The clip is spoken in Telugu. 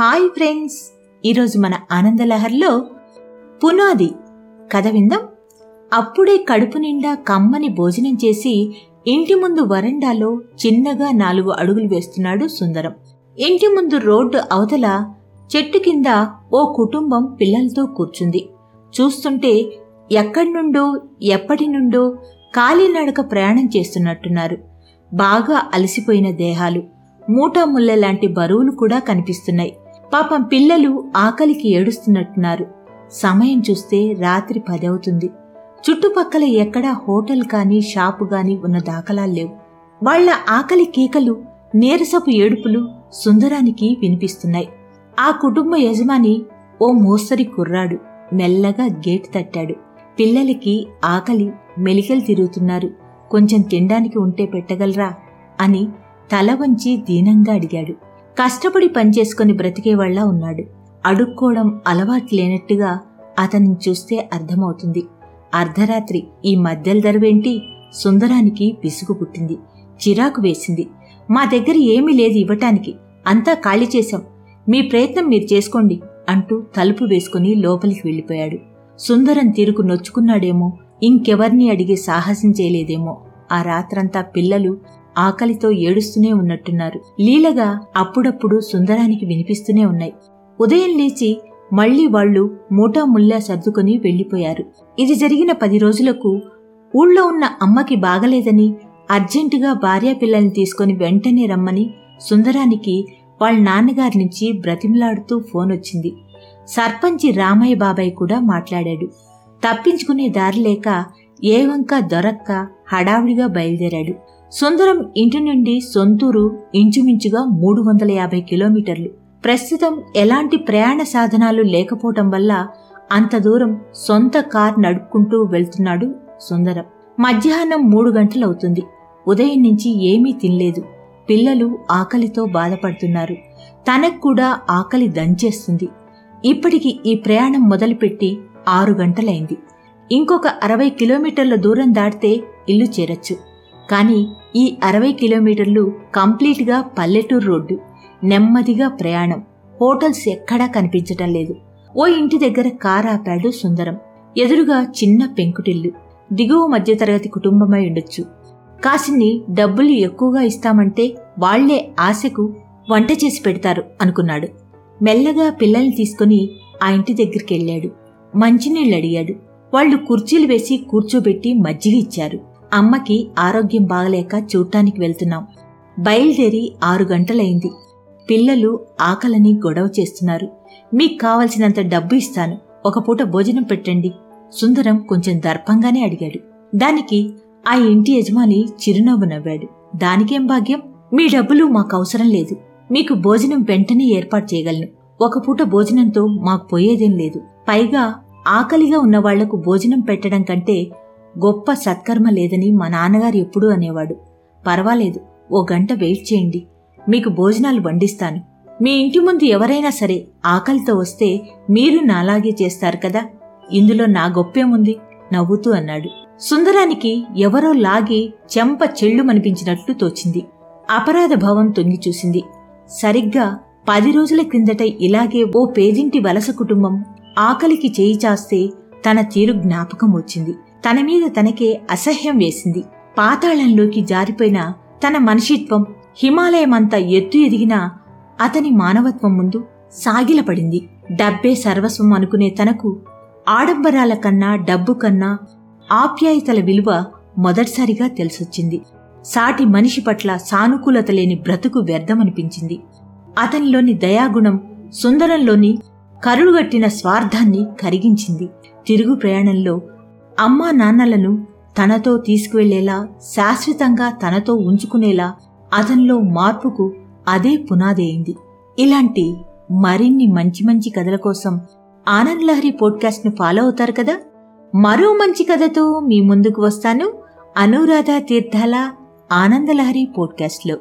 Hi friends. ఈరోజు మన ఆనందలహర్లో పునాది కథ విందాం. అప్పుడే కడుపు నిండా కమ్మని భోజనం చేసి ఇంటి ముందు వరండాలో చిన్నగా నాలుగు అడుగులు వేస్తున్నాడు సుందరం. ఇంటి ముందు రోడ్డు అవతల చెట్టు కింద ఓ కుటుంబం పిల్లలతో కూర్చుంది. చూస్తుంటే ఎక్కడి నుండో ఎప్పటి నుండో కాలినడక ప్రయాణం చేస్తున్నట్టున్నారు. బాగా అలసిపోయిన దేహాలు. మూటా ముళ్ళ లాంటి బరువులు కూడా కనిపిస్తున్నాయి. పాపం పిల్లలు ఆకలికి ఏడుస్తున్నట్టున్నారు. సమయం చూస్తే రాత్రి పదవుతుంది. చుట్టుపక్కల ఎక్కడా హోటల్ కానీ షాపు గాని ఉన్న దాఖలాలు లేవు. వాళ్ళ ఆకలి కేకలు నీరసపు ఏడుపులు సుందరానికి వినిపిస్తున్నాయి. ఆ కుటుంబ యజమాని ఓ మోస్తరి కుర్రాడు మెల్లగా గేటు తట్టాడు. పిల్లలకి ఆకలి మెలికలు తిరుగుతున్నారు. కొంచెం తినడానికి ఉంటే పెట్టగలరా అని తల వంచి దీనంగా అడిగాడు. కష్టపడి పనిచేసుకుని బ్రతికేవాళ్ళా ఉన్నాడు. అడుక్కోవడం అలవాటు లేనట్టుగా అతన్ని చూస్తే అర్థమవుతుంది. అర్ధరాత్రి ఈ మధ్యల ధరవేంటి సుందరానికి విసుగు పుట్టింది. చిరాకు వేసింది. మా దగ్గర ఏమీ లేదు ఇవ్వటానికి. అంతా ఖాళీ చేశాం. మీ ప్రయత్నం మీరు చేసుకోండి అంటూ తలుపు వేసుకుని లోపలికి వెళ్ళిపోయాడు. సుందరం తిరుగు నొచ్చుకున్నాడేమో ఇంకెవర్ని అడిగే సాహసం చేయలేదేమో. ఆ రాత్రంతా పిల్లలు ఆకలితో ఏడుస్తూనే ఉన్నట్టున్నారు. లీలగా అప్పుడప్పుడు సుందరానికి వినిపిస్తూనే ఉన్నాయి. ఉదయం లేచి మళ్ళీ వాళ్ళు మూటా ముల్లా సర్దుకుని వెళ్ళిపోయారు ఇది జరిగిన పది రోజులకు ఊళ్ళో ఉన్న అమ్మకి బాగలేదని అర్జెంటుగా భార్యా పిల్లల్ని తీసుకుని వెంటనే రమ్మని సుందరానికి వాళ్ళ నాన్నగారి నుంచి బ్రతిమలాడుతూ ఫోన్ వచ్చింది. సర్పంచి రామయ్య బాబాయ్ కూడా మాట్లాడాడు. తప్పించుకునే దారి లేక ఏ వంక దొరక్క హడావుడిగా బయలుదేరాడు. సుందరం ఇంటి నుండి సొంతూరు ఇంచుమించుగా మూడు వందల యాభై కిలోమీటర్లు. ప్రస్తుతం ఎలాంటి ప్రయాణ సాధనాలు లేకపోవటం వల్ల అంత దూరం సొంత కార్ నడుపుకుంటూ వెళ్తున్నాడు సుందరం. మధ్యాహ్నం మూడు గంటలవుతుంది. ఉదయం నుంచి ఏమీ తినలేదు. పిల్లలు ఆకలితో బాధపడుతున్నారు. తనకు కూడా ఆకలి దంచేస్తుంది. ఇప్పటికి ఈ ప్రయాణం మొదలుపెట్టి ఆరు గంటలైంది. ఇంకొక అరవై కిలోమీటర్ల దూరం దాటితే ఇల్లు చేరొచ్చు. కానీ ఈ అరవై కిలోమీటర్లు కంప్లీట్గా పల్లెటూరు రోడ్డు. నెమ్మదిగా ప్రయాణం. హోటల్స్ ఎక్కడా కనిపించటం లేదు. ఓ ఇంటి దగ్గర కారు ఆపాడు సుందరం. ఎదురుగా చిన్న పెంకుటిల్లు. దిగువ మధ్యతరగతి కుటుంబమై ఉండొచ్చు. కాసిన్ని డబ్బులు ఎక్కువగా ఇస్తామంటే వాళ్ళే ఆశకు వంట చేసి పెడతారు అనుకున్నాడు. మెల్లగా పిల్లల్ని తీసుకుని ఆ ఇంటి దగ్గరికి వెళ్ళాడు. మంచినీళ్ళు అడిగాడు. వాళ్ళు కుర్చీలు వేసి కూర్చోబెట్టి మజ్జిగ ఇచ్చారు. అమ్మకి ఆరోగ్యం బాగలేక చూడటానికి వెళ్తున్నాం. బయలుదేరి ఆరు గంటలైంది. పిల్లలు ఆకలని గొడవ చేస్తున్నారు. మీకు కావలసినంత డబ్బు ఇస్తాను. ఒక పూట భోజనం పెట్టండి. సుందరం కొంచెం దర్పంగానే అడిగాడు. దానికి ఆ ఇంటి యజమాని చిరునవ్వు నవ్వాడు. దానికేం భాగ్యం? మీ డబ్బులు మాకు అవసరం లేదు. మీకు భోజనం వెంటనే ఏర్పాటు చేయగలను. ఒక పూట భోజనంతో మాకు పోయేదేం లేదు. పైగా ఆకలిగా ఉన్న వాళ్ళకు భోజనం పెట్టడం కంటే గొప్ప సత్కర్మ లేదని మా నాన్నగారు ఎప్పుడూ అనేవాడు. పర్వాలేదు ఓ గంట వెయిట్ చేయండి. మీకు భోజనాలు వండిస్తాను. మీ ఇంటి ముందు ఎవరైనా సరే ఆకలితో వస్తే మీరు నాలాగే చేస్తారు కదా? ఇందులో నా గొప్పేముంది? నవ్వుతూ అన్నాడు. సుందరానికి ఎవరో లాగి చెంప చెళ్ళుమనిపించినట్లు తోచింది. అపరాధ భావం తొంగి చూసింది. సరిగ్గా పది రోజుల క్రిందట ఇలాగే ఓ పేదింటి వలస కుటుంబం ఆకలికి చేయి చాస్తే తన తీరు జ్ఞాపకం వచ్చింది. తన మీద తనకే అసహ్యం వేసింది. పాతాళంలోకి జారిపోయిన తన మనిషిత్వం హిమాలయమంతా ఎత్తు ఎదిగినా అతని మానవత్వం ముందు సాగిలపడింది. డబ్బే సర్వస్వం అనుకునే తనకు ఆడంబరాల కన్నా డబ్బు కన్నా ఆప్యాయతల విలువ మొదటిసారిగా తెలిసొచ్చింది. సాటి మనిషి పట్ల సానుకూలత లేని బ్రతుకు వ్యర్థమనిపించింది. అతనిలోని దయాగుణం సుందరంలోని కరుడుగట్టిన స్వార్థాన్ని కరిగించింది. తిరుగు ప్రయాణంలో అమ్మా నాన్నలను తనతో తీసుకువెళ్ళేలా శాశ్వతంగా తనతో ఉంచుకునేలా అతనిలో మార్పుకు అదే పునాదైంది ఇలాంటి మరిన్ని మంచి మంచి కథల కోసం ఆనంద్ లహరి పోడ్కాస్ట్ను ఫాలో అవుతారు కదా? మరో మంచి కథతో మీ ముందుకు వస్తాను. అనురాధ తీర్థాల ఆనందలహరి పోడ్కాస్ట్లో.